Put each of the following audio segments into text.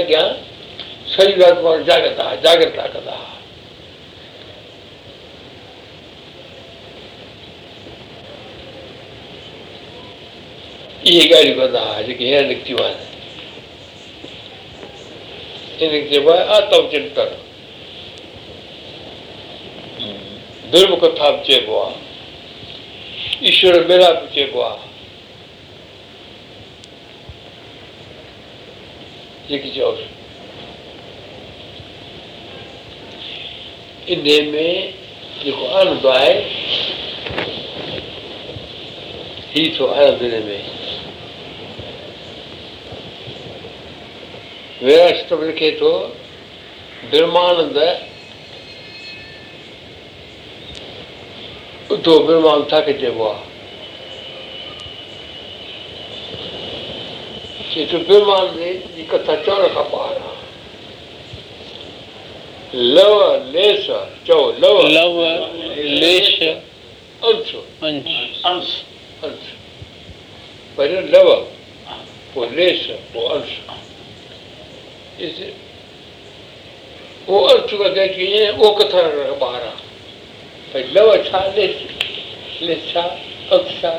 اڳيان شرير جاگرت آهي جاگرتا ڪندا اهي ڳالهيون ڪندا هئا جيڪي هينئر نڪتيون آهن. ان کي چئبو آهي آتم چنتن درمک ٿا به چئبو آهي. ايشور ميلا به چئبو آهي جيڪي ان ۾ جيڪو آنند آهي هي ٿو آنند هن ۾ وراثت ۾ لکي ٿو برهمانند ٻڌو برهمانند ڇاکي چئبو آهي چئي ٿو برهمانند جي ڪٿا چوڻ کان ٻار لو ليس چئو لو لو ليش انش انش انش انش پهريون لو پوءِ ليس پوءِ انش اس وو ارٿ ڪا ڪهتي هي وو ڪٿا ٻار آهي ڀئي لو ڇا ليس ليس ڇا انش ڇا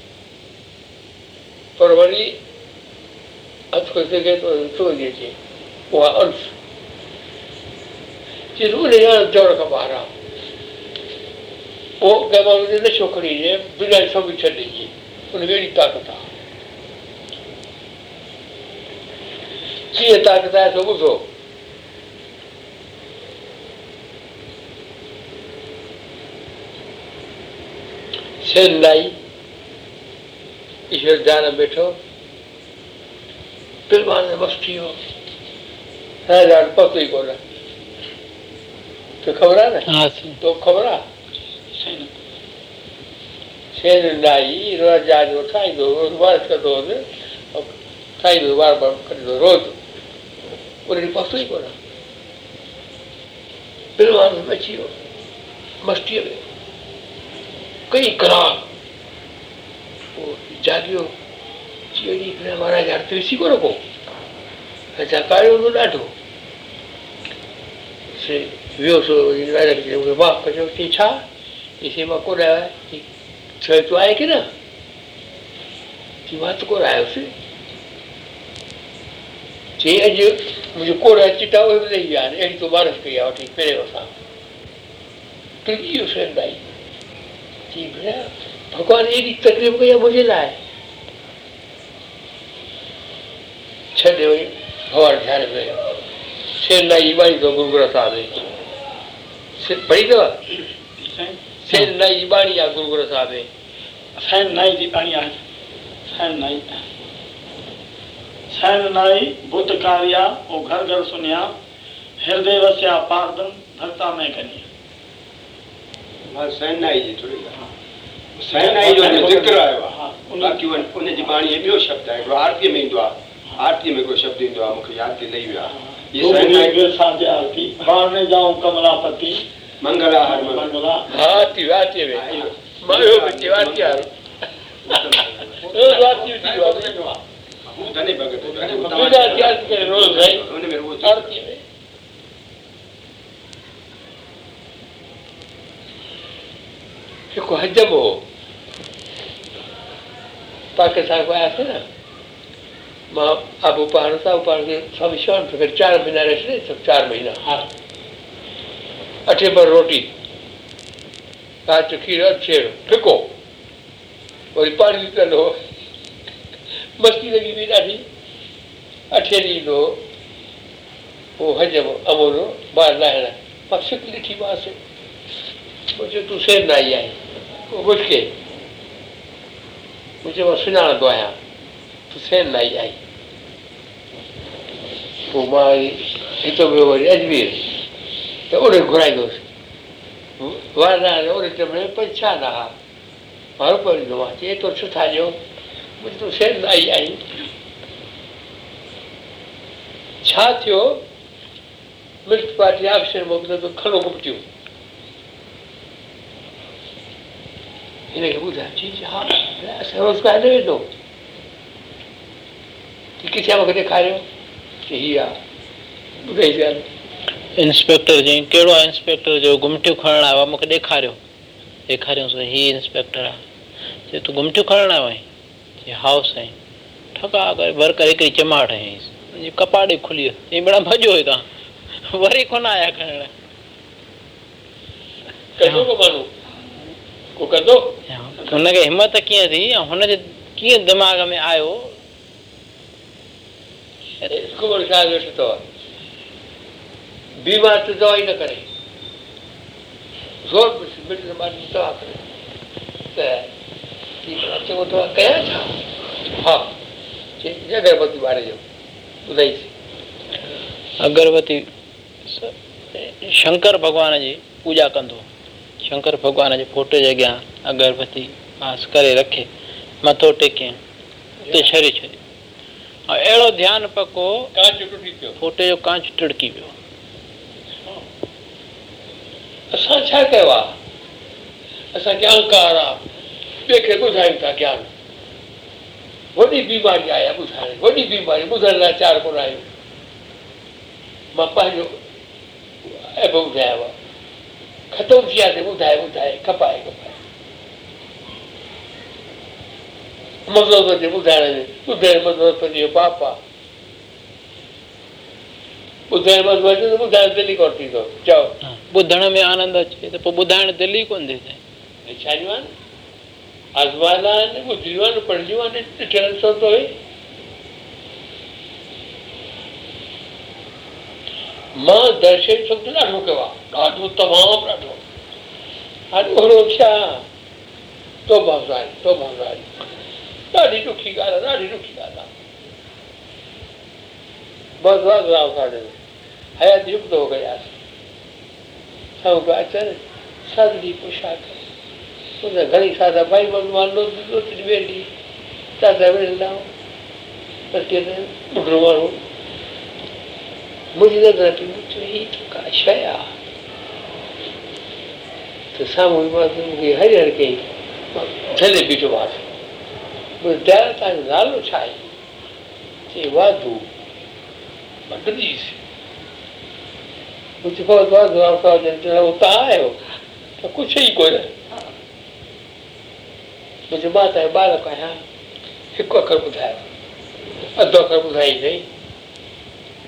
پر وري کوئي سگهي ٿو. ٿوري اچي اها انش چئس ان کان ٻاهر آهي پوءِ ڪنهن ماڻهو نشو کڻي ڏئي بنا سڀ ڇڏي ڏجي ان ۾ اهڙي طاقت آهي ڪيئن طاقت آهي سو ٻڌو سينلائي ايشور ڌيان ۾ ويٺو بلڪل مست ٿي ويو ڏاڍو پتو ئي ڪونه تو خبر آهي نه؟ تو خبر آهي؟ سين نائي راجا جو ٺاهيندو روز وارث ڪندو هئوس ۽ ٺاهيندو وار وار ڪندو روز. ان ڏينهن پتو ئي ڪونه بلڪل ۾ اچي ويو. مستيءَ ۾. ڪئي ڪلاڪ جاڳيو چيڙي مهاراج هر ته ڏسي ڪونه ڪو اڇا ڪايو هوندو ڏاڍو سي ويو سو راجا کي معاف ڪجو چئي ڇا؟ چئي مان ڪونه آيو ڇو تون آهي ڪه نه؟ چئي مان ته ڪونه آيوس چئي اڄ منهنجو ڪوڙ چٽا اهي به ڏيئي ويا آهن اهڙي تون بارش ڪئي آهي وٺي پهريون سان تنهنجي اهو شيءِ آئي چئي ڀيڻ ڀڳوان ايڏي تڪليف ڪئي آهي منهنجي لاءِ ڇڏي وئي ڀڳوان ڌيان ۾ سينائي باڻي اٿو گرو گرنٿ صاحب ۾ سي- پڙهي اٿو سينائي جي باڻي آهي گرو گرنٿ صاحب ۾ سين نائي جي باڻي آهي سين نائي سين نائي ٻڌ ڪاريا او گهر گهر سنيا هردي وسيا پاردم ڀڪتا ۾ ڪني ها سينائي جي ٿوري سينائي جو هن ذڪر آيو آهي ها، ان- باقي ان ان جي باڻي ٻيو شبد آهي هڪڙو آرتيءَ ۾ ايندو آهي آرتيءَ ۾ هڪڙو شبد ايندو آهي مون کي ياد لهي ويو آهي هيءَ ڌوپ سينائي گر سانجهي آرتي باڻ جائون ڪملاپت منگل آهي هر منگل منگلا ها آرتي آرتيءَ ها، ۾ اهو. مان اهو به چيو آرتي وارو روز آرتي ٿي ويو آهي هو ڌني ڀڳت روز آرتي آرتي ڪري روز سائين هن ۾ روز آرتيءَ ۾ هڪ هضم هو پاڪستان ڪو آياسين نه مان آبو پهاڙ ٿا پهاڙ کي شوان ڦر چار مهينا رهيس نه سڀ چار مهينا. ها. اٺي پر روٽي جو کير ڇيڙ ڦڪو. وري پاڻي هو مستي لڳي هئي ڏاڍي. اٺي ڏينهن ايندو هو پوءِ هضم امون ٻاهر لاهڻ مان سڪ ڏٺي مانس. پوءِ چيو تون سير نه آئي آهين پوءِ مون چيو مان سڃاڻندو آهيان تون سير نه آئي پوءِ مان هتو ويو وري اجمير ته اوڏي گهرائيندس واردار اوڏي ٽائيم ۾ ڇهه نه ها مان رپيو چئي ايترو ڇو ٿا ڏيو منهنجي تون سيل نه آئي ڇا ٿيو پارٽي آفيسر موڪليو ته کڻو گمٽيون هن کي ٻڌايو جي جي ها اسان روز ڪاڏي ويندو ڪٿي آهي مون کي ڏيکاريو چئي هيءَ آهي ٻڌائي ڳالهه انسپيڪٽر چئي ڪهڙو آهي انسپيڪٽر جو گمٽيون کڻڻ آيو آهي مون کي ڏيکاريو ڏيکاريوس هيءَ انسپيڪٽر آهي چئي تون گمٽيون کڻڻ آيو آهين چئي هاءُ سائين ٺڪا ڪري ور ڪري هڪڙي چماٽ هيئينس منهنجي ڪپاٽ ئي کلي ويو چئي ٻيڙا ڀڄو هتان وري ڪونه آيا کڻڻ को कंदो हुनखे हिमत कीअं थी? ऐं हुनजे कीअं दिमाग़ में आयो? छा वेठो बीमार त न करे। ज़ोर दवा करे। त चङो दवा कयां छा? हा चई अगरबत्ती ॿारे जो। ॿुधाईसीं अगरबत्ती शंकर भॻवान जी पूॼा कंदो। शंकर भॻवान जे फोटे जे अॻियाँ अगरबत्ती पास करे रखे मथो टेके। उते छॾे छॾे ऐं अहिड़ो ध्यानु पको फोटे जो कांच टिड़की वियो असां छा कयो आहे असांखे अहंकार आहे ॿिए खे ॿुधायूं था ज्ञान वॾी बीमारी आहे ॿुधाइण वॾी बीमारी ॿुधण लाइ चार आहियूं माँ पंहिंजो ऐब ॿुधायो आहे ختم ٿي وياسين ٻڌائي ٻڌائي کپائي کپائي مزو ٿو ٻڌائڻ ۾ ٻڌڻ مزو اچي پاپ آهي ٻڌڻ مزو اچي ته ٻڌائڻ دل ڪونه ٿيندو چئو ٻڌڻ ۾ آنند اچي ته پوءِ ٻڌائڻ دل ئي ڪونه ٿي ٿئي ڇاڄيون آهن آزمائلا آهن ٻڌيون آهن پڙهنديون آهن ڏٺل سو ٿو مان درشن شبد ڏاڍو ڪيو آهي ڏاڍو تمام ڏاڍو هاڻي اوهڙو ڇا تو ڀازاري تو ڀازاري ڏاڍي ڏکي ڳالهه آهي ڏاڍي ڏکي ڳالهه آهي بس بس رام سان حيات يڪت هو گياسين سڀ اچن سادري پوشاڪ ان گهڻي سادا ڀائي ڀڳوان لوٽري ويندي سادا ويندا ٻڍو ماڻهو منهنجي نظر ڪا شيءِ آهي سامهون هري هري ڪئي بيٺو توهان جو نالو ڇا آهي چئي واڌو مان ڪونه توهان آهيو ڪجهه ئي ڪونه منهنجي ماتا جو ٻالڪ آهيان هڪ اکر ٻڌايو اڌ اکر ٻڌائي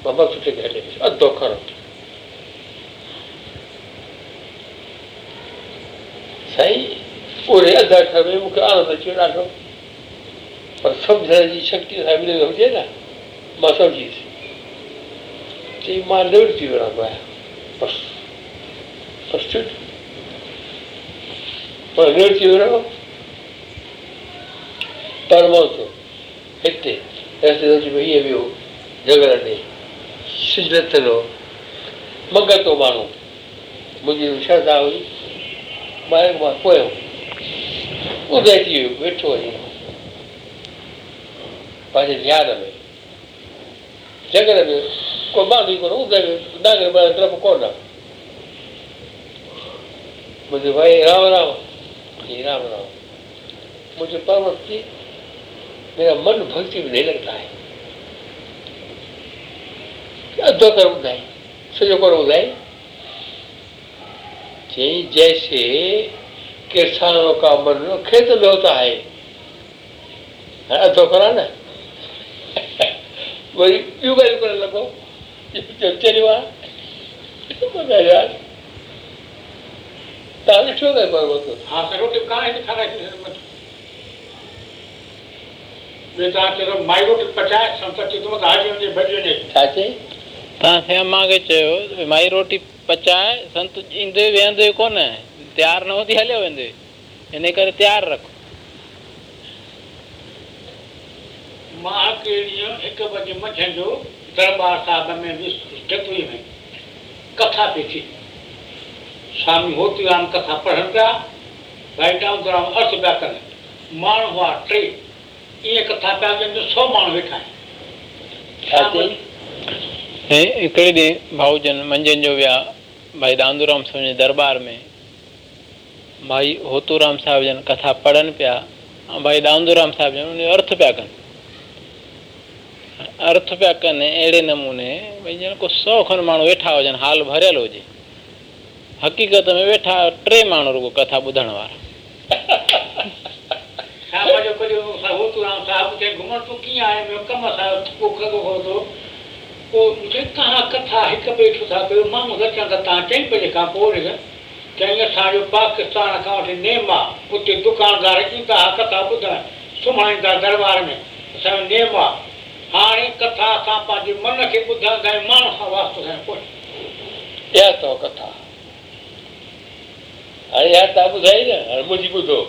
مان بس سٺي اڌ اکر سائين اهي اڌ اکر ۾ مون کي آنند اچي ڏاڍو پر سمجهڻ جي شڪتي سان مليل هجي نه مان سمجهيس چئي مان نورتي وڙهندو آهيان بس بس ٺيڪ پر نورتي وڙهو پرموت هتي رستي تي هيئن ويو جهگڙ لٿلو منگتو ماڻهو منهنجي شرڌا هئي مان مان پويو ٿي ويو ويٺو وڃي پنهنجي ڌيان ۾ جهگڙ ۾ ڪو ماڻهو ڪونه ٻڌي ناگر طرف ڪونه منهنجو ڀائي رام رام جي رام رام مجهي پروت جي ميرا من ڀڪتي ۾ نهين لگتا هي اڌو ڪر ٻڌائي سڄو ڪونه ٻڌائي چئي جيسي ڪسانون ڪا من کيت ۾ هوتا هي. اڌو ڪرا نه. وري ٻيون ڳالهيون ڪرڻ لڳو چريو آهي يار. توهان ڏٺو نه پروت ها ته روٽي ڪانه هتي کارائي ٻيو توهان چيو مائي روٽي پچائي سنت چتو ته هاجي وڃي ڀڄي وڃي ڇا چئي چيو مائي روٽي پچائي سنت ايندي ويهندي ڪونه تيار نه هوندي هليو ويندي هن ڪري تيار رکو. مان هڪ ڏينهن هڪ بجي منجهند جو درٻار صاحب ۾ ڪٿا پئي ٿي. سوامي هوتيرام ڪٿا پڙهن پيا ڀائي دامودرام ارٿ پيا ڪن. ماڻهو هئا ٽي ائين ڪٿا پيا ڪن سؤ ماڻهو ويٺا آهن ऐं हिकिड़े ॾींहुं भाऊजन मंझंदि जो विया भाई दांदूराम साहिब जे दरबार में भाई होतूराम साहिब जन कथा पढ़नि पिया ऐं भाई दांदूराम साहिब जन उन अर्थ पिया कनि अर्थ पिया कनि अहिड़े नमूने भई ॼण को सौ खनि माण्हू वेठा हुजनि हाल भरियल हुजे हक़ीक़त में वेठा टे माण्हू रुगो कथा ॿुधण वारा پوءِ کگو هو ٿو پوءِ جيڪا ڪٿا هڪ ٻئي ٿا ڪيو ماڻهو اچن ته توهان چئين بجي کان پوءِ چئي اسان جو پاڪستان کان وٺي نيم آهي اتي دڪاندار ايندا هئا ڪٿا ٻڌڻ سمهائيندا درٻار ۾ اسان جو نيم آهي هاڻي ڪٿا اسان پنهنجي من کي ٻڌندا آهيون ماڻهو کان واستو اٿو ڪٿا هاڻي اها توهان ٻڌائي نه هاڻي منهنجي ٻڌو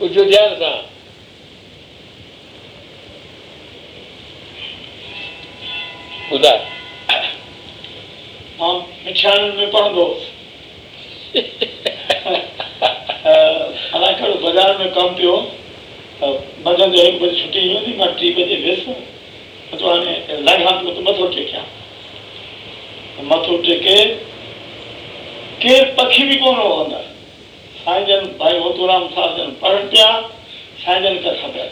ٻڌو ڌيان سان ٻڌائي مان مٺاڻن ۾ پڙهندو هئس الائي ڪهڙو بازار ۾ ڪم پيو منجهند جو هڪ بجي ڇٽي هوندي مان ٽي بجي ويس ته هاڻي لڳا پيو ته مٿو ٽيڪيان مٿو ٽيڪي ڪير پکي به ڪونه هو اندر سائين جن ڀائي هوتورام صاحب جن پڙهن پيا سائين جن ڪٿا پيا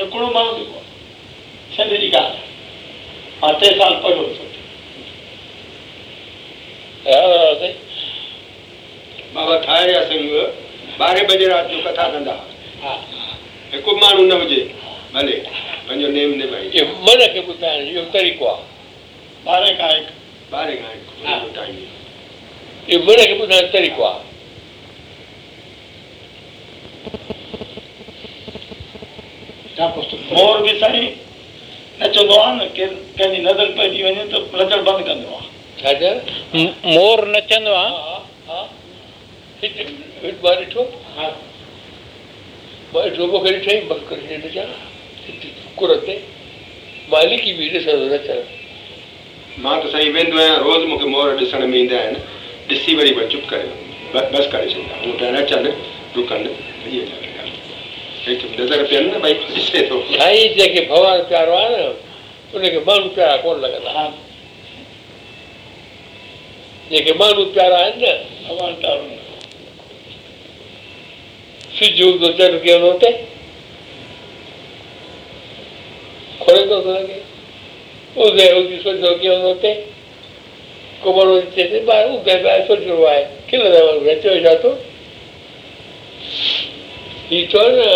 هڪڙو ماڻهو به ڪونه سنڌ جي ڳالهه ٽي سال هئس بابا ٺاهيا سنگهه ٻارهين بجي رات جو ڪٿا ڪندا ها هڪ ماڻهو نه هجي ڀلي پنهنجو نيم نڀائي اهو من کي ٻڌائڻ اهو طريقو آهي ٻارهين کان هڪ ٻارهين کان هڪ ٽائيم اهو من کي ٻڌائڻ طريقو آهي ڇا پستڪ مور به سائين نچندو آهي نه ڪير ڪنهن جي نظر پئجي وڃي ته نچڻ بند ڪندو آهي. ڇا چيو م- مور نچندو آهي. ها ها هتي هتي مان ڏٺو. ها. مان ڏٺو مون کي ڏٺئي بس ڪري ڏسان هتي ڪر تي مان لڪي به ڏسندو نچڻ. مان ته سائين ويندو آهيان روز مون کي مور ڏسڻ ۾ ايندا آهن. ڏسي وري مان چپ ڪري بس ڪري ڇڏيندا. پيا نچن ڊڪن هڪ نظر پين نه ڀئي ڏسي ٿو سائين جنهن کي ڀڳوان پيارو آهي نه ان کي ماڻهو پيارا ڪونه لڳندا جيڪي ماڻهو پيارا آهن نه ڀڳوان پيارو سج هوندو چنڊ ڪيئن هوندو هتي کولي ٿو لڳي ادي هجي سوچو ڪيئن هوندو هتي ڪو ماڻهو چئي ٿو ٻار ادي ٻاهر سوچڻو آهي کلندا چيو ڇا ٿو هيءَ چئو نه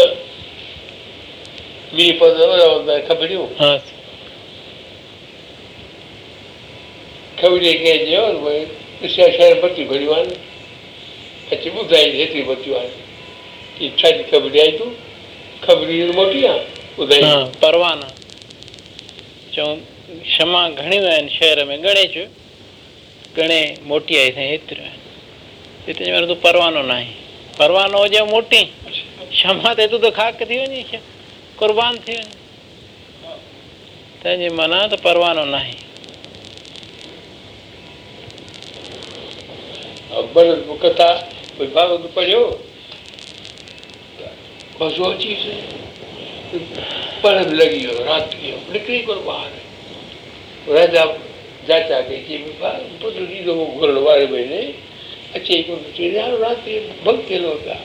مينهن پوندو هوندا کبريون ها کبري ڪنهن چيو نه ڀئي ڏسان شهر بتيون گهڙيون آهن اچي ٻڌائي هيتري بتيون آهن هيءَ ڇا جي کبري آئي تون کبري موٽي آهي ٻڌائي ها پروانا چئون ڪشما گهڻيون آهن شهر ۾ ڳڻي اچ گهڻي موٽي آئي سائين هيترو آهي هتي چون تون پروانو نه آهي پروانو هجي موٽي ڪشما تي تون ته کاڪ ٿي وڃي قربان ٿي وڃي تنهنجي معنيٰ ته پروانو نه آهي نڪري ڪونه اچي رات جو ڀڳ ٿيڻو پيا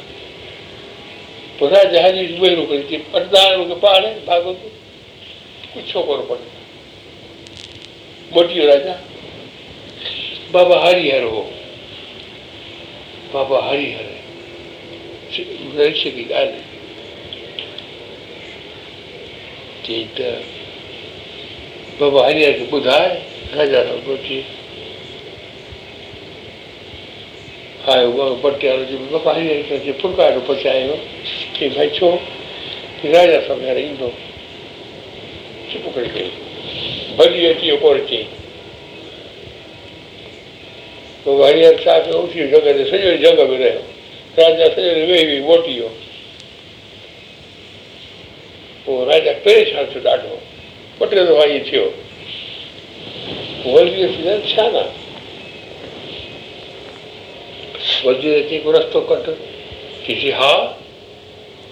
هري مهرو ڪري چئي پڙهندا آهن مون کي پاڻ ڀاڳوت ڪجهه ڇو ڪونه پڙهندا موٽي راجا بابا هرهر هو بابا هرهر رهش ڪه ڳالهه چئي ته بابا هرهر کي ٻڌائي راجا سان پهچي آيو پٽيالو بابا هرهر کي چئي ڦلڪا هيٺو پچايو چئي ڀائي ڇو ڪه راجا سان هينئر ايندو چپ ڪري ڪيو ڀلي اچي ويو ڪونه چئي پوءِ هرهر صاحب اٿي ويو جڳهه تي سڄو جنگ ۾ رهيو راجا سڄو ويهي ويهي موٽي ويو پوءِ راجا پريشان ٿيو ڏاڍو ٻه ٽي دفعا ائين ٿيو وزير ڇا نه وزير اچي ڪو رستو ڪڍ چئيس ها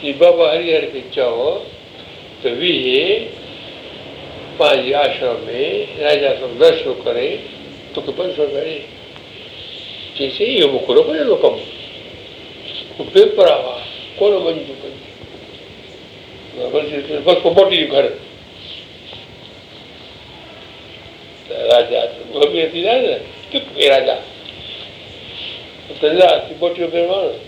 چئي بابا هرهر کي چئو ته ويهه پنهنجي آشرم ۾ راجا صاحب درشن ڪري توکي پنج سؤ ڏي چئيس اهو موڪليو ڪونه ڪم پيپر آهي ڪونه بس پوءِ موٽي گهر. راجا ٿي نه راجا موٽيو پيو ماڻهو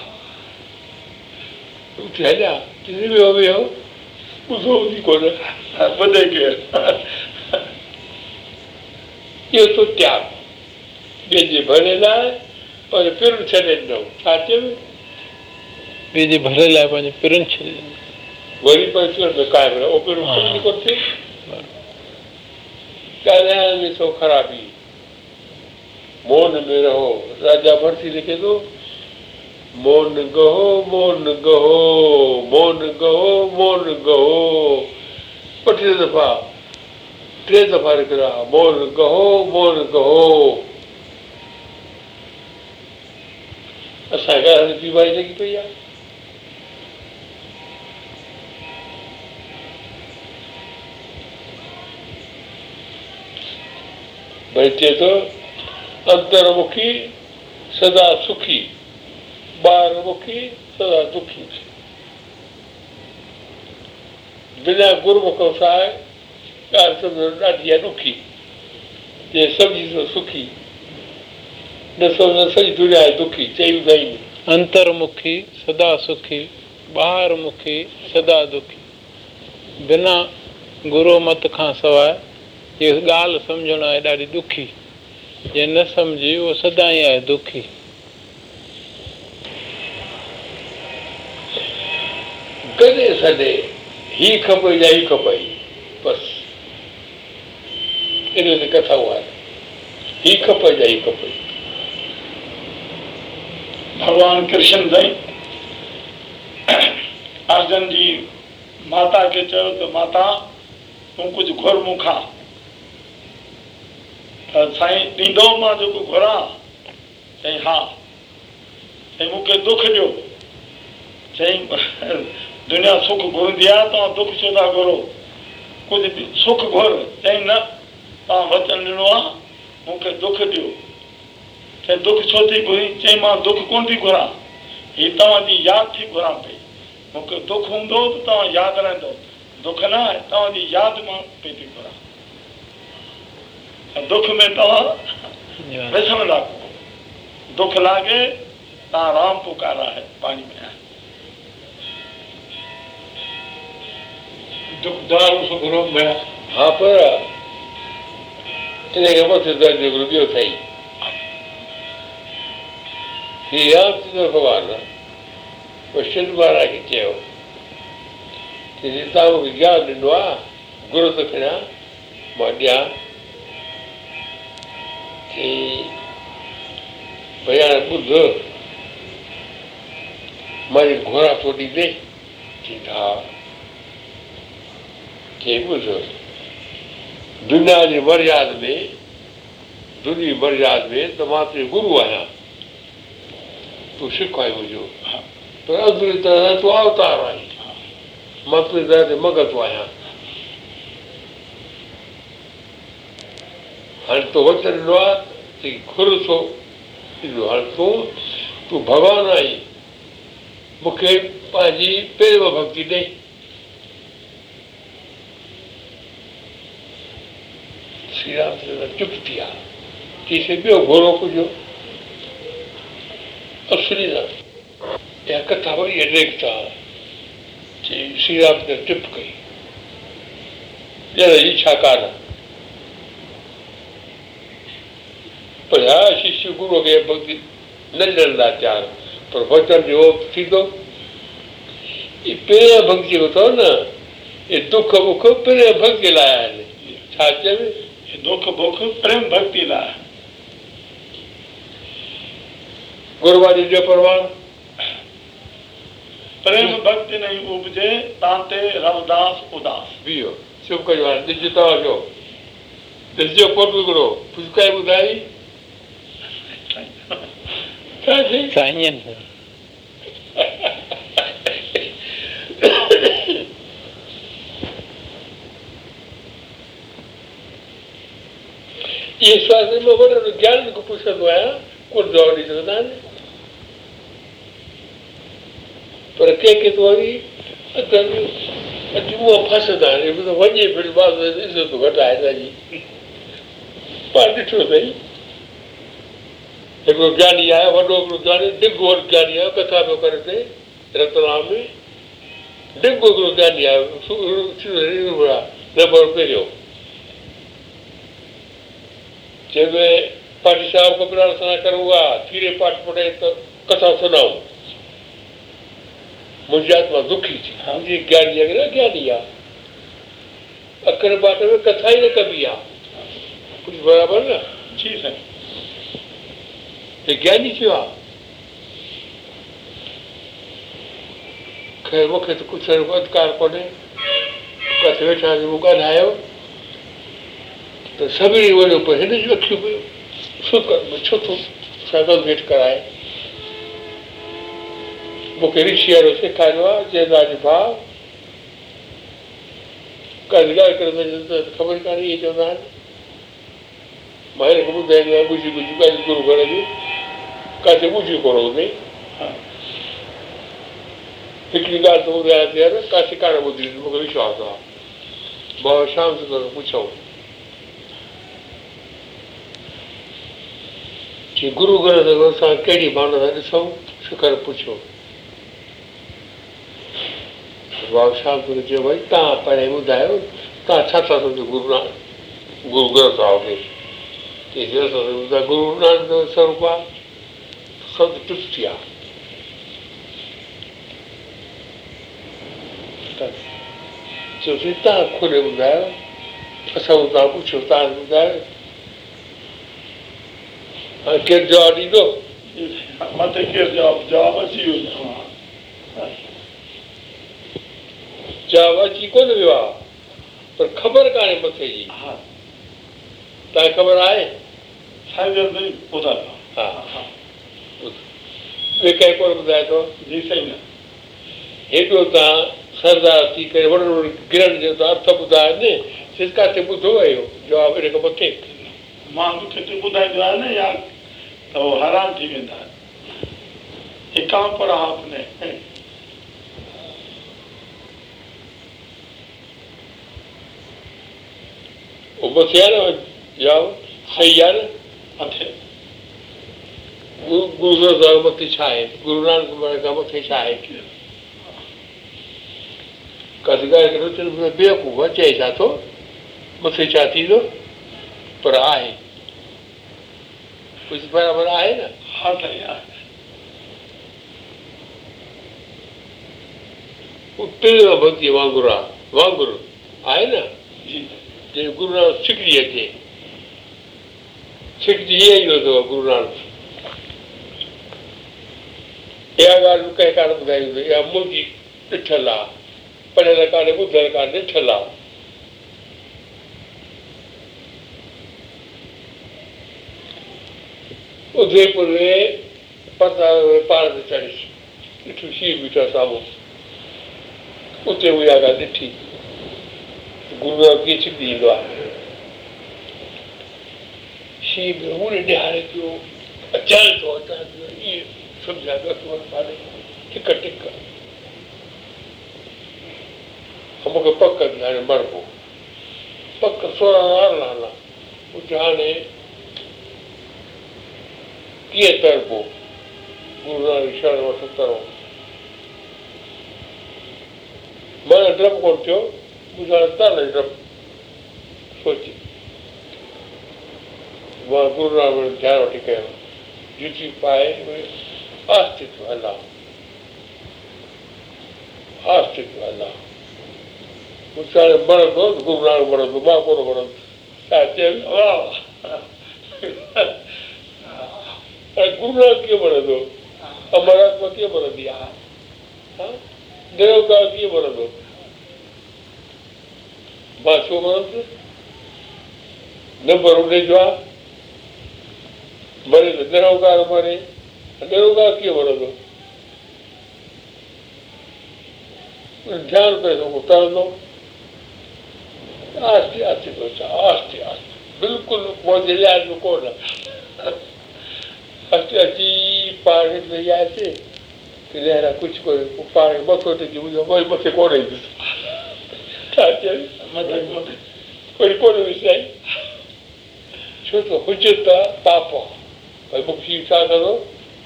هليا ڪٿي ويو ويو ٻڌو هوندي ڪونه ٻڌي ڪير اهو تو تياڳ ٻئي جي ڀلي لاءِ پر پڻ ڇڏي ڏنو ڇا چيو ٻئي جي ڀلي لاءِ پنهنجي پرن ڇڏي ڏنو وري پر ۾ قائم رهو پڻ ڪونه ٿئي ڳالهائڻ ۾ سو خرابي مون ۾ رهو راجا ڀرتي لکي ٿو مون گهو مون گهو مون گهو مون گهو ٻه ٽي دفعا ٽي دفعا نڪرا مون گهو مون گهو اسان کي هاڻي بيماري لڳي پئي آهي ڀئي چئي ٿو انترمکي سدا سکي ٻارمکي سدا دکي بنا گرمک سان ڳالهه سمجهڻ ڏاڍي آهي ڏکي جي سمجهي ٿو سکي نه سمجهه سڄي دنيا آهي دکي چئي ٻڌائي انترمکي سدا سکي ٻاهر سدا دکي بنا گرو مت کان سواءِ اها ڳالهه سمجهڻ آهي ڏاڍي ڏکي جي نه سمجهي اهو سدا ئي آهي دکي ڪڏهن سڏي؟ هي کپي يا هي کپي؟ بس. ان تي ڪٿا اها هي کپي يا هي کپي؟ ڀڳوان ڪرشن سائين ارجن جي ماتا کي چيو ته ماتا تون ڪجهه گهر مون کان. ته سائين ڏيندو مان جيڪو گهران چئي ها. چئي مون کي دک ڏيو. چئي دنيا سک گهرندي آهي توهان دک ڇو ٿا گهرو ڪجهه سک گهر چئي نه توهان وچن ڏنو آهي مون کي دک ڏيو. چئي دک ڇو ٿي گهري چئي مان دک ڪونه ٿي گهران. هيءَ توهان جي ياد ٿي گهران پئي. مون کي دک هوندو ته توهان ياد رهندو. دک نه آهي توهان جي ياد مان پئي ٿي گهران. دک ۾ توهان وسرندا دک لاگي توهان رام پڪارا هي پاڻي ۾ چيو توهان مون کي گيان ڏنو آهي گرو ٿو کڻان مان ڏيان هاڻي ٻڌ مان گهوڙا ٿو ڏيندي دنيا جي مرياد ۾ دنيا مرياد ۾ ته مان تنهنجو گرو آهيان تون سک آهين منهنجو طرح تون اوتار آهين طرح تي مگت آهيان هاڻي تو وچن ڏنو آهي کر ٿو هاڻي تون تون ڀڳوان آهين مون کي پنهنجي پريم ڀڪتي ڏي شري رامچندر چپ ٿي ويا چئي ٻيو گهوڙو ڪجهه اصلي نه اها ڪٿا وري ٿا چئي شري رامچندر چپ ڪئي ڄڻ اڇا ڪانه پر ها ششي گرو کي ڀڪتي نه ڏيڻ لاءِ تيار پر وچن جو ٿيندو پريم ڀڪتي جيڪو اٿو نه اهي دک بک پريم ڀڪتي لاءِ آهن ڇا چئبي دک بک پريم ڀڪتي لاءِ گرواري جو پروان پريم ڀڪتي نهين اپجي تانتي روداس اداس بيهو چپ ڪيو هاڻي ڏسو توهان جو ڏسجو ڪوٽ هڪڙو فسڪائي ٻڌائي ڇا ٿي سائين سواسٿيه ۾ وڏو گيان کان پڇندو آهيان ڪونه جواب ڏيئي سگهندا آهن پر ڪنهن ڪنهن ته وري اهو فسندا آهن وڃي ڦر عزت گهٽ آهي هن جي پاڻ ڏٺو اٿئي هڪڙو گياني آهي وڏو هڪڙو گياني ڊگهو وڏو گياني آهي ڪٿا پيو ڪري هتي رتنام ۾ ڊگهو هڪڙو گياني آهي نمبر پهريون چئبي پاٺي صاحب ڪپڙا سنها ڪرونگا کيري پاٺ پڙهي تو ڪٿا سنائون. منهنجي آتما دکي ٿي. منهنجي گياني نه گياني آهي اکر پاٺ ۾ ڪٿا ئي نه ڪبي آهي ڪجهه برابر نه؟ جي سائين هي گياني ٿيو آهي خير مون کي ته ڪجهه اهڙو اڌڪار ڪونهي ڪٿي ويٺاسين مون ڳالهايو ته سڀني وڃو پيو هن جون اکيون پيو ڇو ڇو ٿو ساگل ڀيٽ ڪرائي مون کي رشي اهڙو سيکاريو آهي چوندا اڄ ڀاءُ ڪائي ڳالهه ڪري خبر ڪانهي اهي چوندا آهن مان هن کي ٻڌائيندو آهيان ٻجهي ٻجهي پنهنجي گرو گهر جون ڪٿي ٻڌي ڪونه هوندئي هڪڙي ڳالهه ته ٻڌايان ٿي يار ڪٿي ڪانه ٻڌي مون کي وشواس آهي بابا شام سندر پڇئون ڪه گرو تي اسان ڪهڙي ڀاونا سان ڏسون شکر پڇو چيو ڀئي توهان پهرين ٻڌايو توهان ڇا ٿا سمجهو گرو نانڪ گرو گرنٿ صاحب کي سوروپ آهي توهان کلي ٻڌايو اسان توهان پڇو توهان ٻڌايو هاڻي ڪير جواب ڏيندو مٿي ڪير جواب جواب اچي ويو جواب اچي ڪونه ويو آهي پر خبر ڪانهي مٿي جي ها توهان کي خبر آهي سائين سائين ٻڌايو ها ها ٻئي ڪنهن ڪونه ٻڌائي ٿو جي سائين نه هيڏو توهان سردار ٿي ڪري وڏو وڏو گرڻ جو ته ارٿ ٻڌايو نه سس ڪٿي ٻڌو اهو جواب هن کان مٿي مان حيران ٿي ويندا هڪان پر آپني اهو مٿي آهي نه يا صحيح آهي نه مٿي گرو گرو گرنٿ صاحب مٿي ڇا آهي؟ گرو نانڪ مهاراج کان مٿي ڇا آهي؟ ڪاٿي ڳالهه بيوقوف آهي چئي ڇا ٿو؟ مٿي ڇا ٿيندو؟ پر آهي ڪجهه برابر آهي نه ها سائين آهي اتي ڀڪتي وانگر آهي وانگر آهي نه جي گرو نانڪ ڇڪجي اچي ڇڪجي ائين ايندو اٿو گرو نانڪ اها ڳالهه ڪنهن ڪانه ٻڌائي هوندي اها منهنجي ڏٺل آهي پڙهيل ڪانهي ٻڌل ڪانهي ڏٺل آهي اديپور ۾ پاڻ تي چڙهي ڏٺو شير بيٺو سامهون اتي اها ڳالهه ڏٺي گرو نانڪ ڪيئن ڇڪجي ايندو آهي شير ۾ موڙي ڏياري پيو اچن ٿو اچن ٿو ائين سمجهان پيو پاڻي ٽڪ ٽڪ مون کي پڪ مربو پڪ سورهن ڪجهه هاڻي ڪيئن تربو گرو نانڪ وٺ ڊپ ڪونه ٿيو گرو ڌيان وٺي ڪيو جتي پائي اهي آستي ٿو هلان آستي ٿو هلان ويچاري مرندو گرو ڪونه مرندو ڇا چيو ۽ گرو نانڪ ڪيئن مرندو امر آتما ڪيئن مرندي آهي نرنڪار ڪيئن مرندو مان ڇو مرندس نمبر ان جو آهي مري ته نرنڪار مري نرنڪار ڪيئن مرندو ڌيان پئي ٿو اتارندو آستي آستي آستي آستي بلڪل منهنجي لحاظ ۾ ڪونه آستي اچي پاڻ ۾ اچي لهرا ڪجهه ڪونهي پاڻ وري ڪونه ايندس ڇا چئي مٿي مٿي وري ڪونه وسائي ڇو ته هجي ته پاپ آهي ڀئي مون کي ڇا ڪندو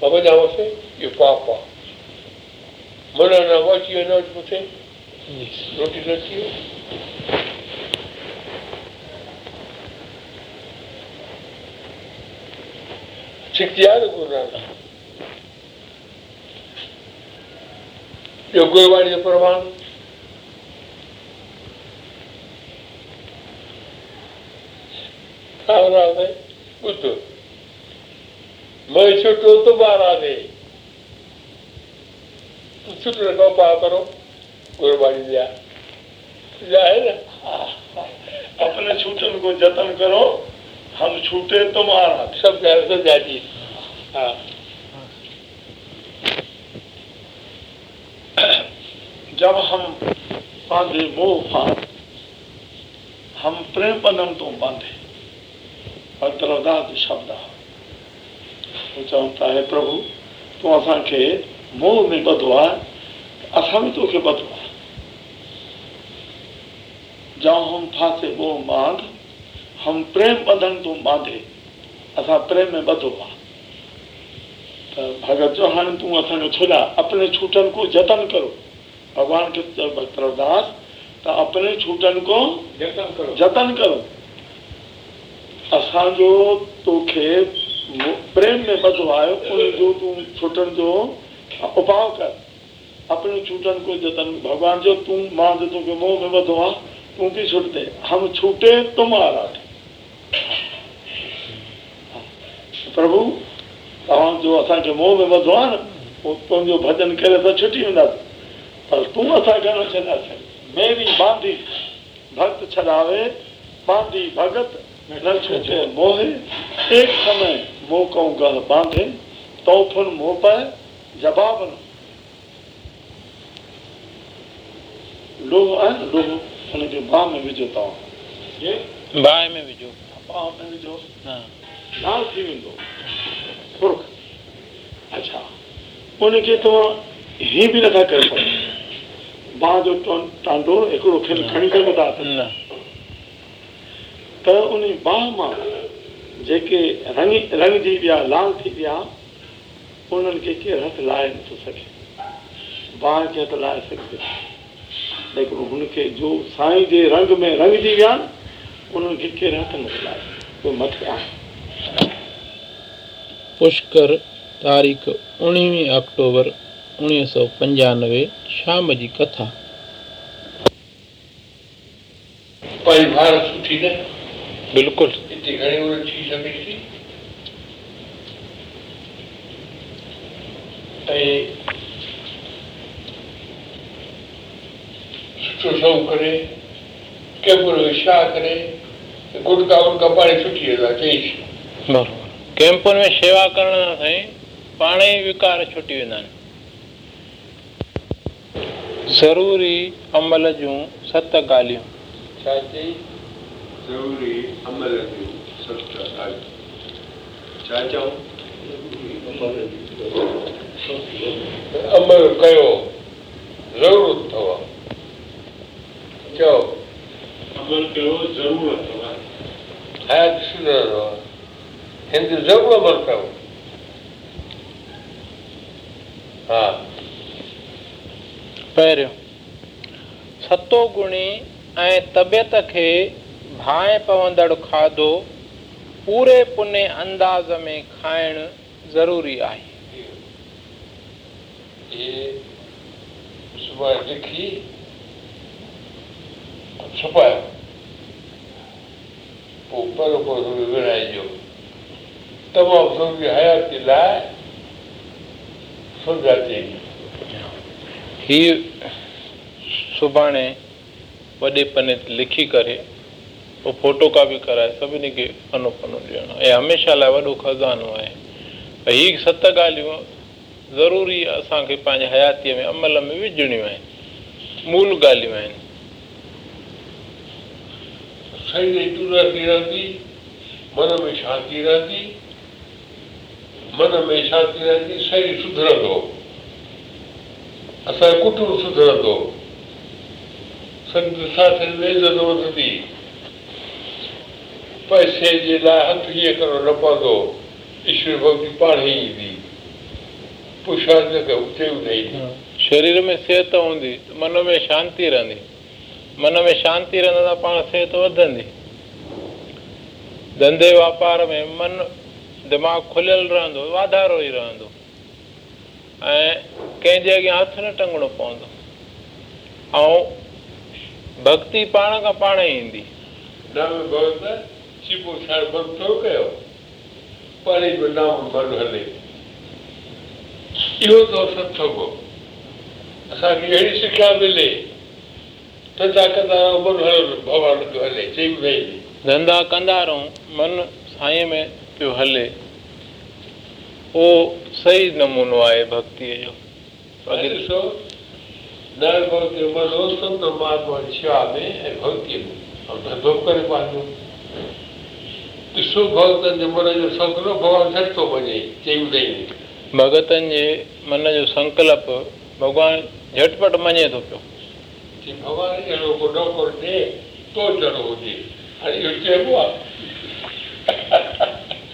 مان وڃان مٿي اهو پاپ آهي من نه اچي وڃو مٿي روٽي نه ٿي ڇڪجي नानक ॿियो गुरबाणी जो प्रमाण छुटो तुम्हारा दे छुट रखो पा करो गुरबाणी है ना अपने छूटन को जतन करो हम छूटे तुम्हारा सब कह सब जाती हाँ। जब हम बांधे मोह फार हम प्रेम बंधन तो बांधे। और तरदाद शब्द। हू चवनि था हे प्रभु तूं असांखे मोह में ॿधो आहे असां बि तोखे ॿधो आहे हम फासे मोह बाँध हम प्रेम बंधन तूं बांधे असां प्रेम में ॿधो आहे त भगत जो हाणे तूं असांखे छुॾा अपने छूटन को जतन करो। भॻवान खे चयो भक्त रवदास त अपने छूटनि को जतन करो। जतन करो। असांजो तोखे प्रेम में ॿधो आहे उन जो तूं छुटण जो उपाउ कर। अपने छूटन को जतन भगवान जो तूं माँ जो तोखे मोह में ॿधो आहे तूं बि छुट दे हम छूटे तुम तुम्हारा। پرڀو توهان جو اسان کي موهه ۾ ٻڌو آهي نه پوءِ تنهنجو ڀڄن ڪري ته ڇٽي وينداسين. پر تون اسان کي نه ڇڏاسين ميري بانڌي ڀڪت ڇڏاوي. بانڌي ڀڳت موهي. ايڪ سمي موهه ڪهون گيهه بانڌي تو فن موهه پائي جواب لوهه آهي لوهه هن کي باهه ۾ وجهو توهان. باهه ۾ وجهو. باهه ۾ وجهو. ها لال ٿي ويندو فرق اڇا ان کي توهان هيئن به نٿا ڪري سگهو باهه جو ٽانڊو هڪڙو کل کڻي ته ان باهه مان جيڪي رنگ رنگجي ويا لال ٿي ويا انهن کي ڪير هٿ لاهي نٿو سگهي باهه کي هٿ لاهي سگهي ليڪن هن کي جو سائين جي رنگ ۾ رنگجي ويا انهن کي ڪير هٿ نٿو لاهي اهي مٿي آهي पुष्कर तारीख़ उणिवीह अक्टूबर उणिवीह सौ पंजानवे शाम जी कथा। पंहिंजी भारत सुठी न? बिल्कुलु। हिते घणी उन थी सघे थी ऐं सुठो सभु करे कैंपुनि में छा करे गुटका वुटका पाणी सुठी वेंदा चईसि ڪيمپن ۾ شيوا ڪرڻ سان پاڻ ئي وڪار ڇٽي ويندا آهن. ضروري عمل جون ست ڳالهيون. ڇا چئي؟ ضروري عمل جون ست ڳالهيون. ڇا چئون؟ عمل ڪيو ضرورت اٿو. چئو. عمل ڪيو ضرورت اٿو. حيات سڌرندو هن تي ضرور عمل ڪيو. ها. پهريون ستو گڻي ۽ طبيعت کي ڀانئ پوندڙ کاڌو پوري پوني انداز ۾ کائڻ ضروري آهي. لکي ڇپايو پوءِ پر ورائجو تمام ضروري حيات جي لاءِ سمجهان ٿي هيءُ سڀاڻي وڏي پني تي لکي ڪري پوءِ فوٽو ڪاپي ڪرائي سڀني کي پنو پنو ڏيڻو ۽ هميشه لاءِ وڏو خزانو آهي ڀئي هيءَ ست ڳالهيون ضروري اسان کي پنهنجي حياتيءَ ۾ عمل ۾ وجهڻيون آهن مول ڳالهيون آهن شرير جي ٽورتي رهندي من ۾ شانتي رهندي من ۾ شانتي رهندي شرير سڌرندو اسان جو ڪٽنب سڌرندو سنت ۾ عزت وڌندي پئسي جي لاءِ هٿ هيئن ڪرڻو نه پوندو ايشور ڀڪتي پاڻ ئي ايندي نه ڪيو شرير ۾ صحت هوندي من ۾ شانتي رهندي. من ۾ شانتي رهندا ته پاڻ صحت وڌندي. ڌنڌي واپار ۾ من دماغ کليل رهندو واڌارو ئي رهندو. ۽ ڪنهن جي اڳيان هٿ نه ٽنگڻو پوندو. ۽ ڀڪتي پاڻ کان پاڻ ئي ايندي. نام ڀڳت ڇپو ڇاڙ بند ٿورو ڪيو پاڻي جو نام من هلي. اهو ته ستسنگ اسان کي اهڙي سکيا ملي ڌنڌا ڪندا رهو من هلو ڀڳوان جو هلي چئي ٻڌائي ڌنڌا ڪندا رهون من سائين ۾ پيو هلي اهو صحيح نمونو آهي ڀڪتيءَ جو ڏسو ڀڳت جو من هو سنت مهاتما جي شيوا ۾۽ ڀڪتيءَ ۾۽ ڌنڌو به ڪري پنهنجو ڏسو ڀگتن جي من جو سنڪلپ ڀڳوان جهٽ ٿو وڃي چئي ٻڌائي ڀگتن جي من جو سنڪلپ ڀڳوان جهٽ پٽ مڃي ٿو پيو چئي ڀڳوان اهڙو ڪو نوڪر ڏي تو چڙهو هجي هاڻي اهو چئبو آهي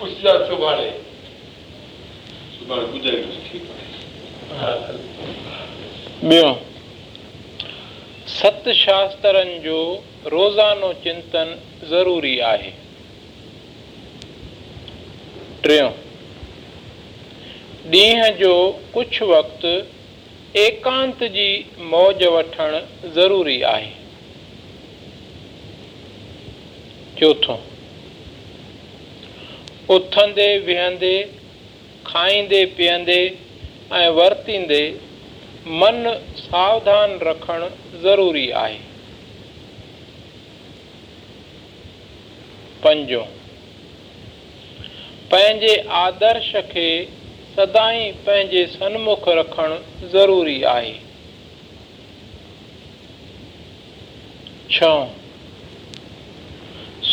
سڀاڻي سڀاڻي ٻڌائيندس ٻيو ست شاسترن جو روزانو چنتن ضروري آهي ٽيون ڏينهن جو ڪجهه وقت ايڪانت جي موج وٺڻ ضروري آهي چوٿون اٿندي وهندي کائيندي پيئندي ۽ ورتيندي من ساوڌان رکڻ ضروري آهي پنجو پنهنجي آدرش کي سدائين پنهنجي سنمک رکڻ ضروري آهي ڇهه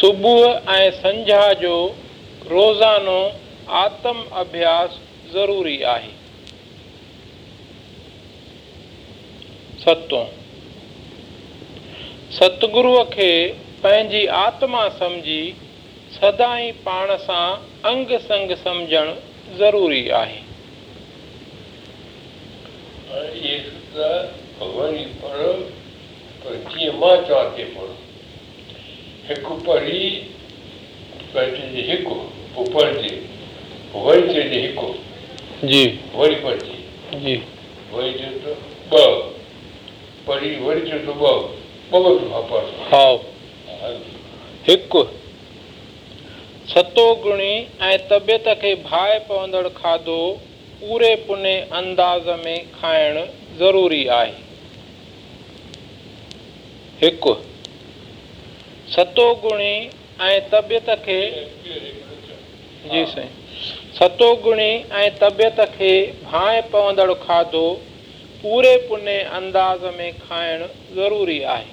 صبح ۽ سنجها جو روزانو آتم اڀياس ضروري آهي. ستو ستگروءَ کي پنهنجي آتما سمجهي سدائين پاڻ سان انگ سنگ سمجهڻ ضروري آهي. هڪ پڙهي هڪ پوءِ پڙهجي وري چئجي هڪ. جي. وري پڙهجي جي. وري چئي ٿو ٻه. پڙهي وري چئي ٿو ٻه ٻه دفعا پڙهه هائو هڪ. ستو گڻي ۽ طبيعت کي ڀائي پوندڙ کاڌو پوري پوني انداز ۾ کائڻ ضروري آهي. هڪ. ستو گڻي ۽ طبيعت کي ستو گڻي ۽ طبيعت کي ڀائي پوندڙ کاڌو پوري پوني انداز ۾ کائڻ ضروري آهي.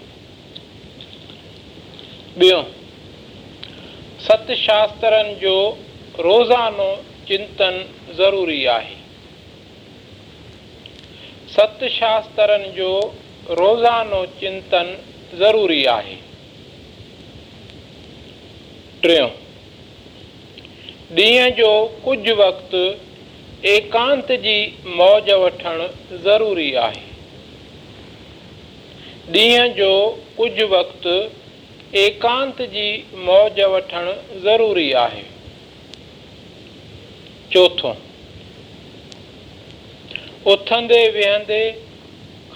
ٻيو ست شاسترن جو روزانو چنتن ضروري آهي. ست شاسترن جو روزانو چنتن ضروري آهي. ٽيون ڏينهن جو ڪجهه وقت ايڪانت جي موج وٺڻ ضروري آهي. ڏينهن جو ڪجهه وقت ايڪانت جي موج وٺڻ ضروري آهي. چوٿون اٿندي وهندي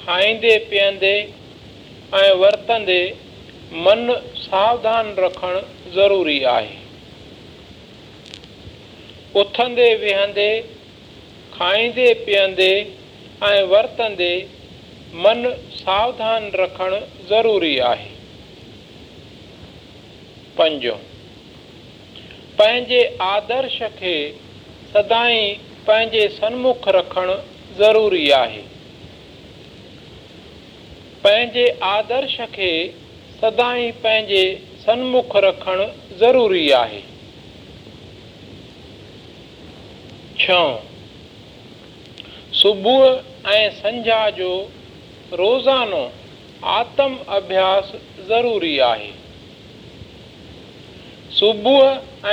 کائيندي پيئندي ۽ ورتندي من ساوڌان رکڻ ضروري آهي اٿندي وهندي کائيندي پيئندي ۽ ورتندي من ساوڌان رکڻ ضروري آهي. پنجو پنهنجي آدرش کي سدائين پنهنجي سنمک رکڻ ضروري آهي. پنهنجي آدرش کي سدائين پنهنجي سنمک رکڻ ضروري آهي ڇهه صبح ۽ سنجها جو روزانو آتم اڀياس ضروري آهي. صبح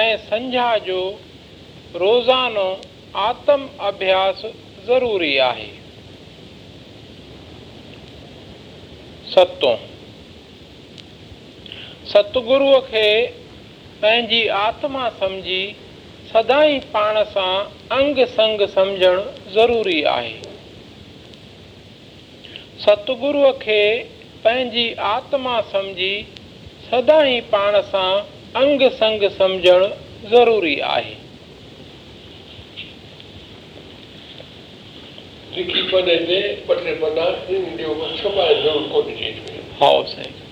۽ سنجها جو روزانو آتم اڀياس ضروري آهي. ستو ستگروءَ کي پنهنجي آتما سمجهي سدائين پاڻ سان انگ سنگ سمجهڻ ضروري آهي. ستگروءَ کي پنهنجي آتما سمجهي سدائين پاڻ سان انگ سنگ سمجهڻ ضروري آهي. ها سائين